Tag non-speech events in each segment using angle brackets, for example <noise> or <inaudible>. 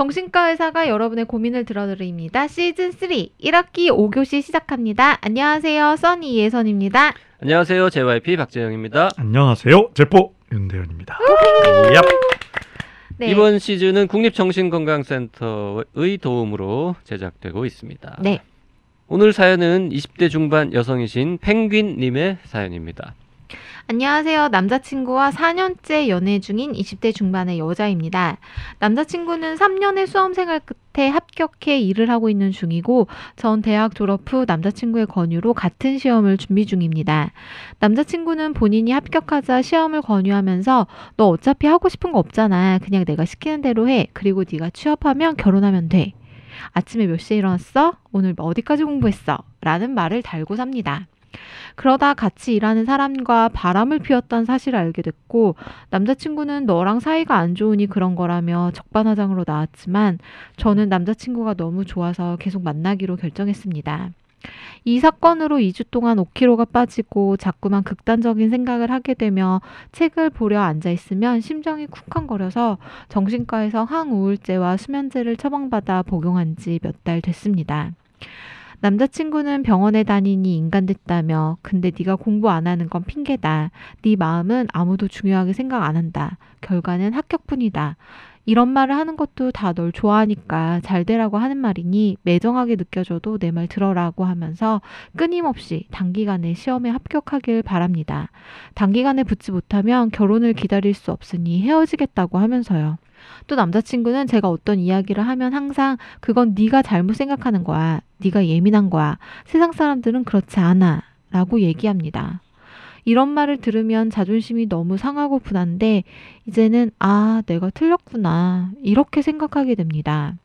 정신과 의사가 여러분의 고민을 들어드립니다. 시즌 3 1학기 5교시 시작합니다. 안녕하세요. 써니 이예선입니다. 안녕하세요. JYP 박재영입니다. 안녕하세요. 제포 윤대현입니다. 얍. 네. 이번 시즌은 국립정신건강센터의 도움으로 제작되고 있습니다. 네. 오늘 사연은 20대 중반 여성이신 펭귄님의 사연입니다. 안녕하세요. 남자친구와 4년째 연애 중인 20대 중반의 여자입니다. 남자친구는 3년의 수험 생활 끝에 합격해 일을 하고 있는 중이고, 전 대학 졸업 후 남자친구의 권유로 같은 시험을 준비 중입니다. 남자친구는 본인이 합격하자 시험을 권유하면서 너 어차피 하고 싶은 거 없잖아. 그냥 내가 시키는 대로 해. 그리고 네가 취업하면 결혼하면 돼. 아침에 몇 시에 일어났어? 오늘 어디까지 공부했어? 라는 말을 달고 삽니다. 그러다 같이 일하는 사람과 바람을 피웠던 사실을 알게 됐고 남자친구는 너랑 사이가 안 좋으니 그런 거라며 적반하장으로 나왔지만 저는 남자친구가 너무 좋아서 계속 만나기로 결정했습니다. 이 사건으로 2주 동안 5kg가 빠지고 자꾸만 극단적인 생각을 하게 되며 책을 보려 앉아 있으면 심정이 쿵쾅거려서 정신과에서 항우울제와 수면제를 처방받아 복용한 지 몇 달 됐습니다. 남자친구는 병원에 다니니 인간 됐다며 근데 네가 공부 안 하는 건 핑계다. 네 마음은 아무도 중요하게 생각 안 한다. 결과는 합격뿐이다. 이런 말을 하는 것도 다 널 좋아하니까 잘 되라고 하는 말이니 매정하게 느껴져도 내 말 들어라고 하면서 끊임없이 단기간에 시험에 합격하길 바랍니다. 단기간에 붙지 못하면 결혼을 기다릴 수 없으니 헤어지겠다고 하면서요. 또 남자친구는 제가 어떤 이야기를 하면 항상 그건 네가 잘못 생각하는 거야. 네가 예민한 거야. 세상 사람들은 그렇지 않아. 라고 얘기합니다. 이런 말을 들으면 자존심이 너무 상하고 분한데 이제는 아, 내가 틀렸구나. 이렇게 생각하게 됩니다.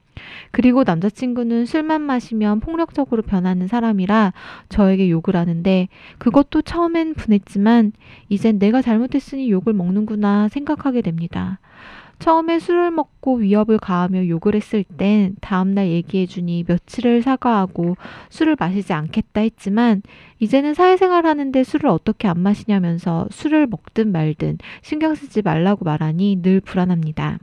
그리고 남자친구는 술만 마시면 폭력적으로 변하는 사람이라 저에게 욕을 하는데 그것도 처음엔 분했지만 이젠 내가 잘못했으니 욕을 먹는구나 생각하게 됩니다. 처음에 술을 먹고 위협을 가하며 욕을 했을 땐 다음날 얘기해주니 며칠을 사과하고 술을 마시지 않겠다 했지만 이제는 사회생활 하는데 술을 어떻게 안 마시냐면서 술을 먹든 말든 신경 쓰지 말라고 말하니 늘 불안합니다.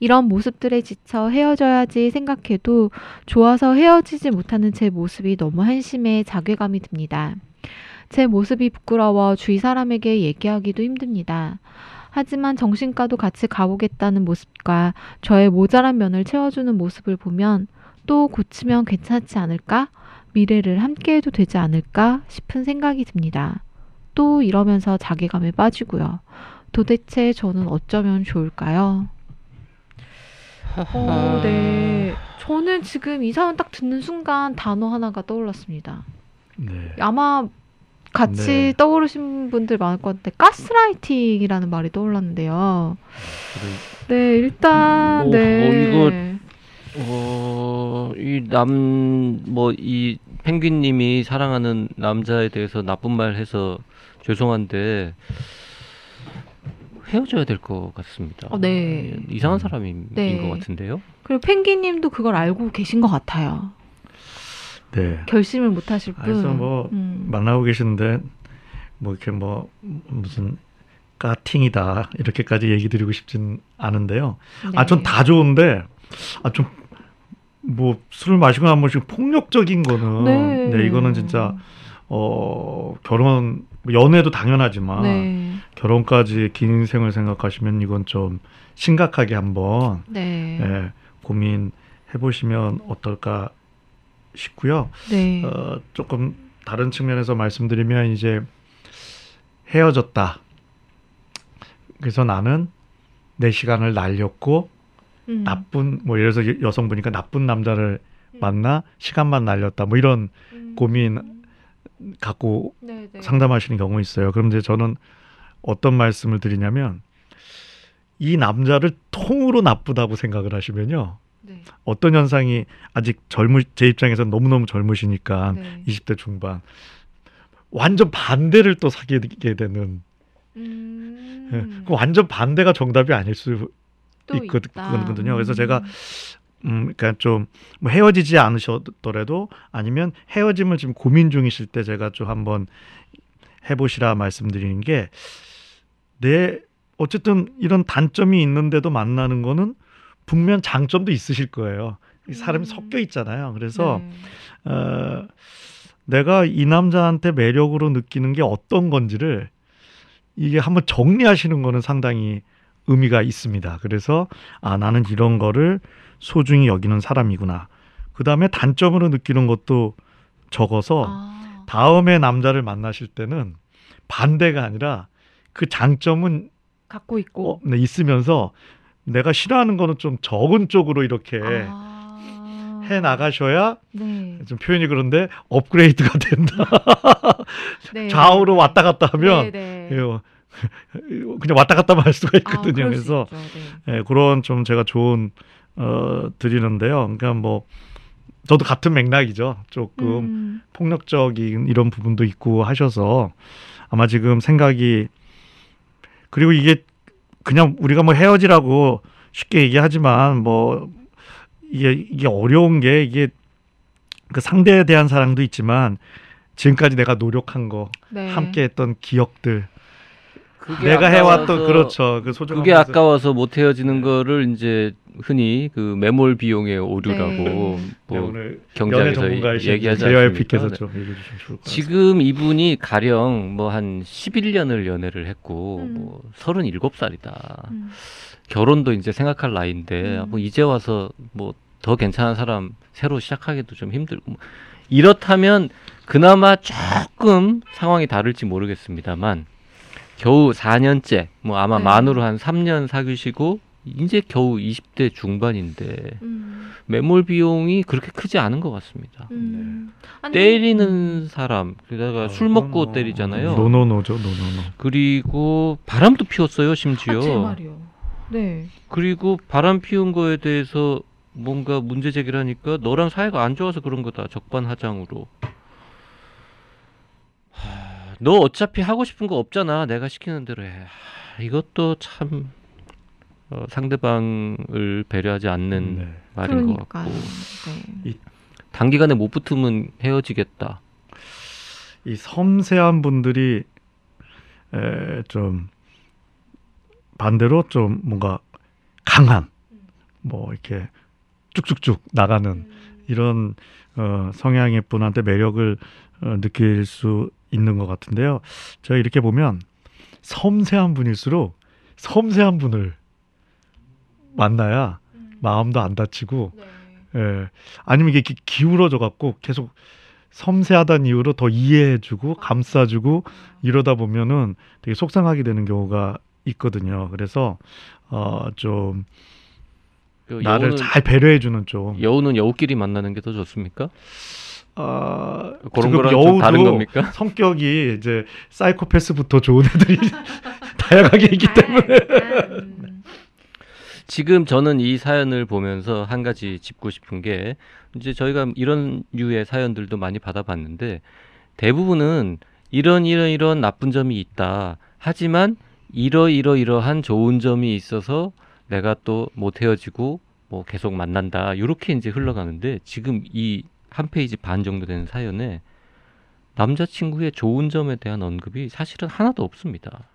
이런 모습들에 지쳐 헤어져야지 생각해도 좋아서 헤어지지 못하는 제 모습이 너무 한심해 자괴감이 듭니다. 제 모습이 부끄러워 주위 사람에게 얘기하기도 힘듭니다. 하지만 정신과도 같이 가보겠다는 모습과 저의 모자란 면을 채워주는 모습을 보면 또 고치면 괜찮지 않을까? 미래를 함께 해도 되지 않을까? 싶은 생각이 듭니다. 또 이러면서 자괴감에 빠지고요. 도대체 저는 어쩌면 좋을까요? 어, 네. 저는 지금 이 사연 딱 듣는 순간 단어 하나가 떠올랐습니다. 네. 아마 같이 네. 떠오르신 분들 많을 것 같은데 가스라이팅이라는 말이 떠올랐는데요. 네, 일단 오, 네. 어, 이 남, 뭐, 이 펭귄님이 사랑하는 남자에 대해서 나쁜 말 해서 죄송한데, 헤어져야 될 것 같습니다. 어, 네. 이상한 사람인 네. 것 같은데요? 그리고 펭귄님도 그걸 알고 계신 것 같아요. 네. 결심을 못 하실 뿐. 그래서 뭐 음. 만나고 계신데 뭐 이렇게 뭐 무슨 까팅이다 이렇게까지 얘기 드리고 싶진 않은데요. 아 네. 전다 좋은데 아좀 뭐 술을 마시고 한 번씩 폭력적인 거는 네. 네, 이거는 진짜 어 결혼 뭐 연애도 당연하지만 네. 결혼까지 긴 인생을 생각하시면 이건 좀 심각하게 한번 네. 예, 고민해 보시면 어떨까 싶고요. 네. 어, 조금 다른 측면에서 말씀드리면 이제 헤어졌다. 그래서 나는 내 시간을 날렸고 음. 나쁜 뭐 예를 들어서 여- 여성분이니까 나쁜 남자를 만나 시간만 날렸다. 뭐 이런 음. 고민 갖고 네, 네. 상담하시는 경우 있어요. 그럼 이제 저는 어떤 말씀을 드리냐면 이 남자를 통으로 나쁘다고 생각을 하시면요. 네. 어떤 현상이 아직 젊으 제 입장에서 너무너무 젊으시니까 네. 20대 중반 완전 반대를 또 사귀게 되는 음. 예, 그 완전 반대가 정답이 아닐 수 있거든-. 있거든요. 그래서 음. 제가 음 그러니까 좀 뭐 헤어지지 않으셨더라도 아니면 헤어짐을 지금 고민 중이실 때 제가 좀 한번 해보시라 말씀드리는 게 내 어쨌든 이런 단점이 있는데도 만나는 거는 분명 장점도 있으실 거예요. 이 사람이 음. 섞여 있잖아요. 그래서 네. 어, 내가 이 남자한테 매력으로 느끼는 게 어떤 건지를 이게 한번 정리하시는 거는 상당히 의미가 있습니다. 그래서 아 나는 이런 거를 소중히 여기는 사람이구나. 그 다음에 단점으로 느끼는 것도 적어서 아. 다음에 남자를 만나실 때는 반대가 아니라 그 장점은 갖고 있고 어, 네, 있으면서 내가 싫어하는 거는 좀 적은 쪽으로 이렇게 아. 해 나가셔야 네. 좀 표현이 그런데 업그레이드가 <laughs> 된다. 네. 좌우로 왔다 갔다 하면 네, 네. <laughs> 그냥 왔다 갔다만 할 수가 아, 있거든요. 수 그래서. 네. 예, 그런 좀 제가 좋은 어 드리는데요. 그러니까 뭐 저도 같은 맥락이죠. 조금 음. 폭력적인 이런 부분도 있고 하셔서 아마 지금 생각이 그리고 이게 그냥 우리가 뭐 헤어지라고 쉽게 얘기하지만 뭐 이게 이게 어려운 게 이게 그 상대에 대한 사랑도 있지만 지금까지 내가 노력한 거 네. 함께 했던 기억들 그게 내가 해왔던 아까워서- 그렇죠 그 소중한 그게 것을- 아까워서 못 헤어지는 거를 이제 흔히 그 매몰 비용의 오류라고 네. 네, 뭐 경제학에서 전문가이신 얘기하지 JYP께서 않습니까? 좀 얘기해 주시면 좋을 것 같아요. 지금 이분이 가령 뭐 한 11년을 연애를 했고 음. 뭐 37살이다. 음. 결혼도 이제 생각할 나이인데 음. 뭐 이제 와서 뭐 더 괜찮은 사람 새로 시작하기도 좀 힘들고 뭐 이렇다면 그나마 조금 상황이 다를지 모르겠습니다만 겨우 4년째 뭐 아마 네. 만으로 한 3년 사귀시고 이제 겨우 20대 중반인데 음. 매몰 비용이 그렇게 크지 않은 것 같습니다. 음. 아니, 때리는 사람 게다가 아, 술 먹고 뭐 때리잖아요. 노노노죠 노노노. 그리고 바람도 피웠어요 아, 심지어. 제 말이요. 네. 그리고 바람 피운 거에 대해서 뭔가 문제 제기를 하니까 너랑 사이가 안 좋아서 그런 거다 적반하장으로. 하, 너 어차피 하고 싶은 거 없잖아. 내가 시키는 대로 해. 하, 이것도 참 어, 상대방을 배려하지 않는 네. 말인 것 그러니까. 같고 네. 단기간에 못 붙으면 헤어지겠다. 이 섬세한 분들이 에, 좀 반대로 좀 뭔가 강한 뭐 이렇게 쭉쭉쭉 나가는 이런 어, 성향의 분한테 매력을 어, 느낄 수 있는 것 같은데요. 제가 이렇게 보면 섬세한 분일수록 섬세한 분을 만나야 마음도 안 다치고 네. 예. 아니면 이게 이렇게 기울어져 갖고 계속 섬세하다는 이유로 더 이해해주고 감싸주고 이러다 보면은 되게 속상하게 되는 경우가 있거든요. 그래서 어좀 그 나를 여우는, 잘 배려해주는 좀 여우는 여우끼리 만나는 게 더 좋습니까? 어, 그런 거랑 좀 다른 겁니까? <laughs> 성격이 이제 사이코패스부터 좋은 애들이 <laughs> 다양하게 있기 때문에 음. <laughs> 지금 저는 이 사연을 보면서 한 가지 짚고 싶은 게 이제 저희가 이런 류의 사연들도 많이 받아봤는데 대부분은 이런 이런 이런 나쁜 점이 있다. 하지만 이러이러이러한 좋은 점이 있어서 내가 또 못 헤어지고 뭐 계속 만난다. 이렇게 이제 흘러가는데 지금 이 한 페이지 반 정도 되는 사연에 남자친구의 좋은 점에 대한 언급이 사실은 하나도 없습니다.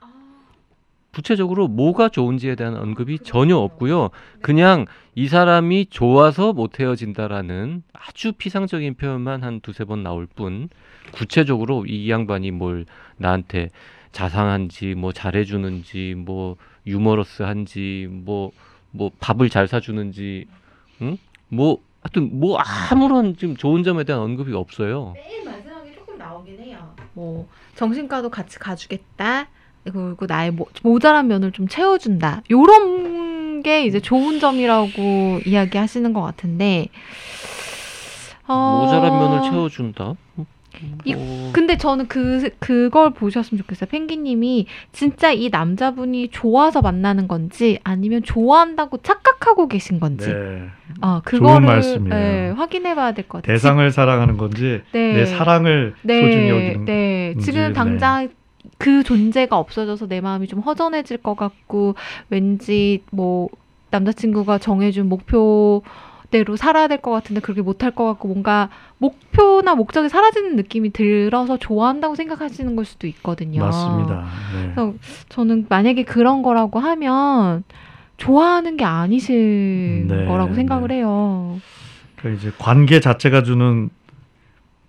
구체적으로 뭐가 좋은지에 대한 언급이 전혀 없고요. 그냥 이 사람이 좋아서 못 헤어진다라는 아주 피상적인 표현만 한 두세 번 나올 뿐 구체적으로 이 양반이 뭘 나한테 자상한지 뭐 잘해주는지 뭐 유머러스한지 뭐뭐 밥을 잘 사주는지 응 뭐 하여튼 뭐 아무런 지금 좋은 점에 대한 언급이 없어요. 맨 마지막에 조금 나오긴 해요. 뭐 정신과도 같이 가주겠다. 그리고 나의 모, 모자란 면을 좀 채워준다. 요런 게 이제 좋은 점이라고 이야기하시는 것 같은데. 어, 모자란 면을 채워준다. 이- 뭐... 근데 저는 그 그걸 보셨으면 좋겠어요. 펭귄님이 진짜 이 남자분이 좋아서 만나는 건지 아니면 좋아한다고 착각하고 계신 건지. 네. 어, 그거를. 예, 확인해봐야 될 것 같아요. 대상을 사랑하는 건지 네. 내 사랑을 소중히 여기는 네. 건지, 지금 네. 당장 그 존재가 없어져서 내 마음이 좀 허전해질 것 같고 왠지 뭐 남자친구가 정해준 목표 대로 살아야 될 것 같은데 그렇게 못할 것 같고 뭔가 목표나 목적이 사라지는 느낌이 들어서 좋아한다고 생각하시는 걸 수도 있거든요. 맞습니다. 네. 그래서 저는 만약에 그런 거라고 하면 좋아하는 게 아니실 네, 거라고 생각을 네. 해요. 그러니까 이제 관계 자체가 주는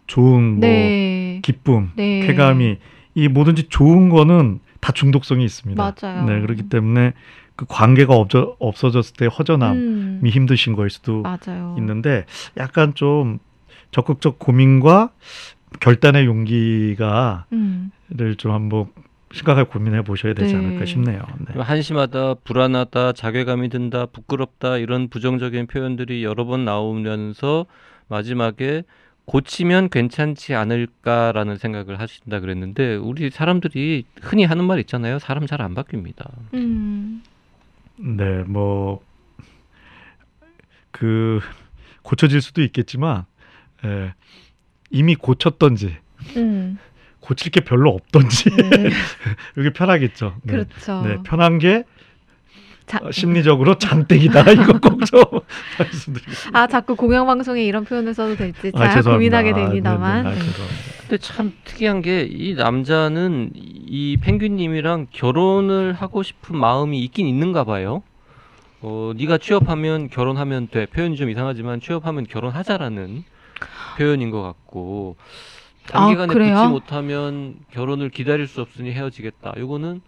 좋은 뭐 네. 기쁨, 네. 쾌감이 이 뭐든지 좋은 거는 다 중독성이 있습니다. 맞아요. 네, 그렇기 때문에 그 관계가 없어, 없어졌을 때 허전함이 음, 힘드신 거일 수도 맞아요. 있는데 약간 좀 적극적 고민과 결단의 용기가 음, 를좀 한번 심각하게 고민해 보셔야 되지 네. 않을까 싶네요. 네. 한심하다, 불안하다, 자괴감이 든다, 부끄럽다 이런 부정적인 표현들이 여러 번 나오면서 마지막에 고치면 괜찮지 않을까라는 생각을 하신다 그랬는데 우리 사람들이 흔히 하는 말 있잖아요. 사람 잘 안 바뀝니다. 음, 네, 뭐, 그, 고쳐질 수도 있겠지만, 예, 이미 고쳤던지, 음, 고칠 게 별로 없던지, 네. <laughs> 이게 편하겠죠. 네. 그렇죠. 네, 편한 게 자, 어, 심리적으로 장땡이다. <laughs> 이거 꼭좀 <laughs> 말씀드리겠습니다. 아 자꾸 공영 방송에 이런 표현을 써도 될지 잘 아. 고민하게 아, 네, 됩니다만. 네, 아, 네. 근데 참 특이한 게 이 남자는 이 펭귄님이랑 결혼을 하고 싶은 마음이 있긴 있는가 봐요. 어, 네가 취업하면 결혼하면 돼. 표현이 좀 이상하지만 취업하면 결혼하자라는 표현인 것 같고 단기간에 아, 그래요? 붙지 못하면 결혼을 기다릴 수 없으니 헤어지겠다. 요거는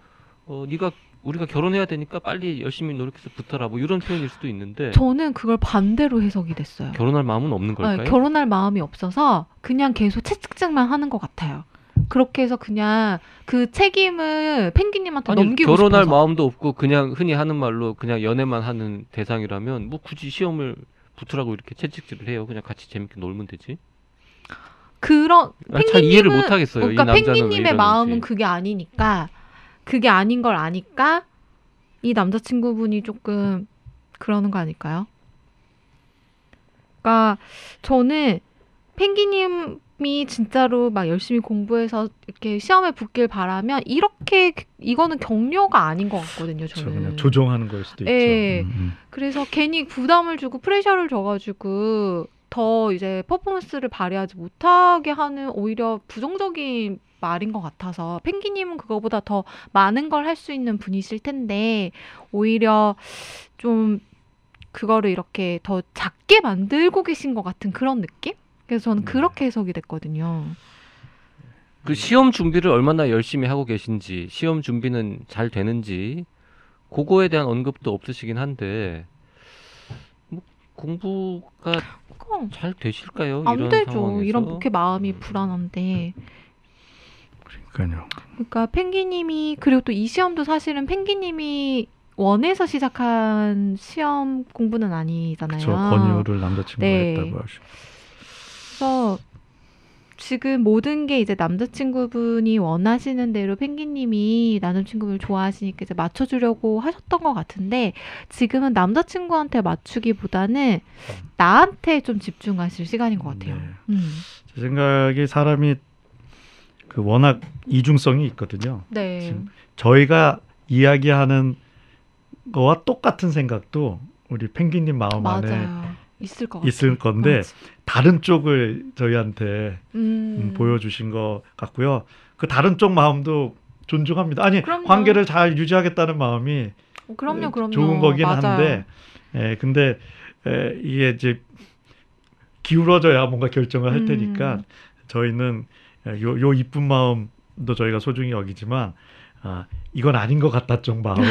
어, 네가 우리가 결혼해야 되니까 빨리 열심히 노력해서 붙어라. 뭐 이런 표현일 수도 있는데 저는 그걸 반대로 해석이 됐어요. 결혼할 마음은 없는 네, 걸까요? 결혼할 마음이 없어서 그냥 계속 채찍질만 하는 것 같아요. 그렇게 해서 그냥 그 책임을 펭귄님한테 아니 넘기고 결혼할 싶어서. 마음도 없고 그냥 흔히 하는 말로 그냥 연애만 하는 대상이라면 뭐 굳이 시험을 붙으라고 이렇게 채찍질을 해요. 그냥 같이 재밌게 놀면 되지. 그런 아, 잘 이해를 펭귄님은- 못 하겠어요. 이 그러니까 펭귄님의. 마음은 그게 아니니까 그게 아닌 걸 아니까 이 남자친구분이 조금 그러는 거 아닐까요? 그러니까 저는 펭귄님이 진짜로 막 열심히 공부해서 이렇게 시험에 붙길 바라면 이렇게 이거는 격려가 아닌 것 같거든요. 저 저는 그냥 조종하는 걸 수도 있죠. 예. 음, 음. 그래서 괜히 부담을 주고 프레셔를 줘가지고 더 이제 퍼포먼스를 발휘하지 못하게 하는 오히려 부정적인 말인 것 같아서 펭귄님은 그거보다 더 많은 걸 할 수 있는 분이실 텐데 오히려 좀 그거를 이렇게 더 작게 만들고 계신 것 같은 그런 느낌? 그래서 저는 네. 그렇게 해석이 됐거든요. 그 시험 준비를 얼마나 열심히 하고 계신지, 시험 준비는 잘 되는지 그거에 대한 언급도 없으시긴 한데 뭐 공부가 잘 되실까요? 안 이런 되죠. 상황에서? 이런 그렇게 마음이 음. 불안한데. 그러니까요. 그러니까 펭귄님이 그리고 또 이 시험도 사실은 펭귄님이 원해서 시작한 시험 공부는 아니잖아요. 저 권유를 남자친구가 네. 했다고 하시. 그래서 지금 모든 게 이제 남자친구분이 원하시는 대로 펭귄님이 남자친구를 좋아하시니까 이제 맞춰주려고 하셨던 것 같은데 지금은 남자친구한테 맞추기보다는 나한테 좀 집중하실 시간인 것 같아요. 네. 음. 제 생각에 사람이 그 워낙 이중성이 있거든요. 네. 지금 저희가 이야기하는 거와 똑같은 생각도 우리 펭귄님 마음 안에 맞아요. 있을 것 같아요. 있을 건데 맞아. 다른 쪽을 저희한테 음. 음, 보여주신 것 같고요. 그 다른 쪽 마음도 존중합니다. 아니 그럼요. 관계를 잘 유지하겠다는 마음이 어, 그럼요, 그럼요. 좋은 거긴 맞아요. 한데, 예, 근데 에, 이게 이제 기울어져야 뭔가 결정을 할 음. 테니까 저희는 요, 요 이쁜 마음도 저희가 소중히 여기지만 아, 이건 아닌 것 같다 쪽 마음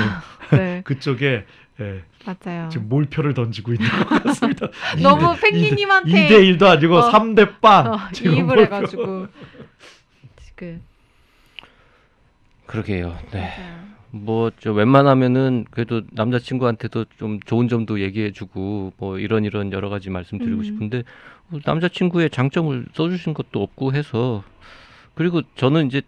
네, <laughs> 그쪽에 예, 맞아요. 지금 몰표를 던지고 있는 것 같습니다. <laughs> 너무 펭귄님한테 2대 1도 아니고 어. 3대 빵 어, 지금 이입을 몰표. 해가지고 지금 그러게요. 네. 맞아요. 뭐저 웬만하면은 그래도 남자친구한테도 좀 좋은 점도 얘기해주고 뭐 이런 이런 여러 가지 말씀드리고 음. 싶은데 뭐 남자친구의 장점을 써주신 것도 없고 해서 그리고 저는 이제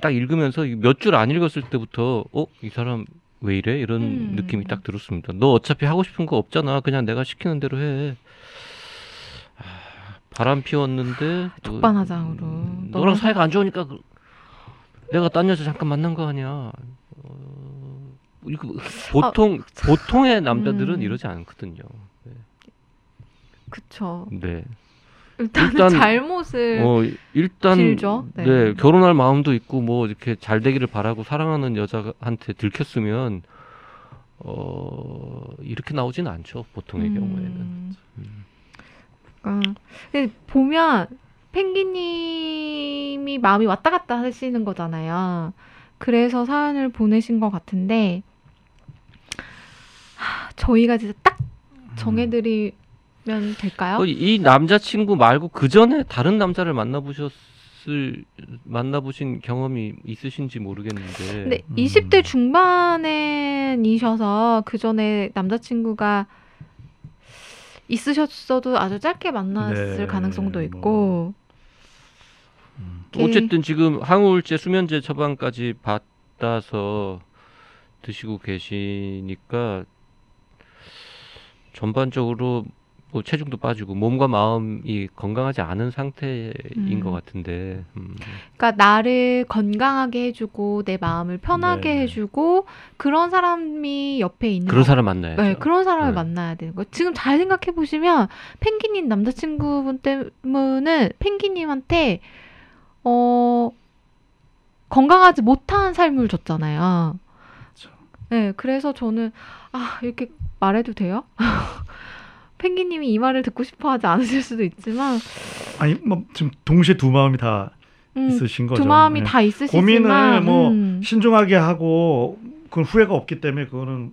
딱 읽으면서 몇 줄 안 읽었을 때부터 어 이 사람 왜 이래 이런 음. 느낌이 딱 들었습니다. 너 어차피 하고 싶은 거 없잖아. 그냥 내가 시키는 대로 해. 아, 바람 피웠는데 또, 족반화장으로. 음, 너랑 너랑 사이가 안 좋으니까 그- 내가 딴 여자 잠깐 만난 거 아니야. 어, 이거 <laughs> 보통 보통의 남자들은 음. 이러지 않거든요. 그쵸. 네. 일단은 일단- 잘못을 어 일단 빌죠. 네. 네. 결혼할 마음도 있고 뭐 이렇게 잘 되기를 바라고 사랑하는 여자한테 들켰으면 어, 이렇게 나오진 않죠. 보통의 경우에는. 음. 음. 그러니까 근데 보면 펭귄님이 마음이 왔다 갔다 하시는 거잖아요. 그래서 사연을 보내신 것 같은데 하, 저희가 진짜 딱 정해드리 면 될까요? 어, 이 남자친구 말고 그 전에 다른 남자를 만나보셨을 만나보신 경험이 있으신지 모르겠는데. 근데 음. 20대 중반에이셔서 그 전에 남자친구가 있으셨어도 아주 짧게 만났을 네, 가능성도 뭐. 있고 음. 이렇게 어쨌든 지금 항우울제 수면제 처방까지 받아서 드시고 계시니까 전반적으로 뭐 체중도 빠지고 몸과 마음이 건강하지 않은 상태인 음. 것 같은데 음. 그러니까 나를 건강하게 해주고 내 마음을 편하게 네네. 해주고 그런 사람이 옆에 있는 그런 것 사람 만나야죠. 네, 그런 사람을 네. 만나야 되는 거예요. 지금 잘 생각해 보시면 펭귄님 남자친구분 때문에 펭귄님한테 어 건강하지 못한 삶을 줬잖아요. 그렇죠. 네, 그래서 저는 아 이렇게 말해도 돼요? <laughs> 펭귄님이 이 말을 듣고 싶어하지 않으실 수도 있지만 아니 뭐 지금 동시에 두 마음이 다 음, 있으신 거죠. 두 마음이 네. 다 있으시지만 고민을 뭐 음, 신중하게 하고 그건 후회가 없기 때문에 그거는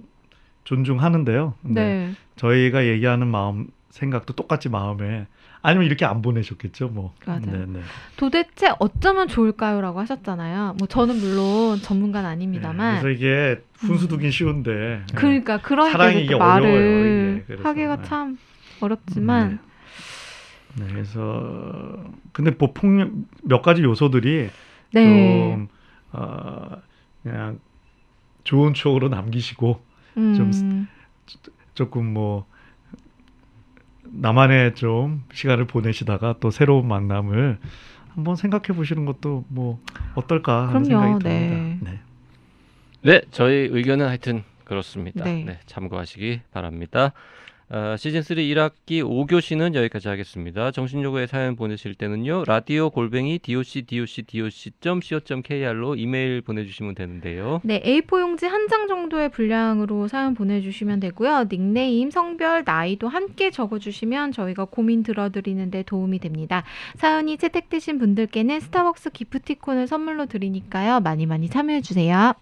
존중하는데요. 네. 저희가 얘기하는 마음 생각도 똑같이 마음에 아니면 이렇게 안 보내셨겠죠, 뭐. 맞아요. 네, 네. 도대체 어쩌면 좋을까요라고 하셨잖아요. 뭐 저는 물론 전문가는 아닙니다만 네, 그래서 이게 훈수두긴 쉬운데. 네. 그러니까 그러니까 사랑이 이게 또 말을 어려워요, 이게. 그래서, 하기가 네. 참 어렵지만 네. 네, 그래서 근데 뭐 폭력 몇 가지 요소들이 네, 좀 어, 그냥 좋은 추억으로 남기시고 음, 좀 조금 뭐 나만의 좀 시간을 보내시다가 또 새로운 만남을 한번 생각해 보시는 것도 뭐 어떨까 하는 그럼요, 생각이 네. 듭니다. 네. 네, 저희 의견은 하여튼 그렇습니다. 네. 네, 참고하시기 바랍니다. 아, 시즌 3 1학기 5교시는 여기까지 하겠습니다. 정신요구에 사연 보내실 때는요. 라디오 골뱅이 doc doc doc.co.kr로 이메일 보내주시면 되는데요. 네, A4 용지 한 장 정도의 분량으로 사연 보내주시면 되고요. 닉네임, 성별, 나이도 함께 적어주시면 저희가 고민 들어드리는데 도움이 됩니다. 사연이 채택되신 분들께는 스타벅스 기프티콘을 선물로 드리니까요. 많이 많이 참여해주세요.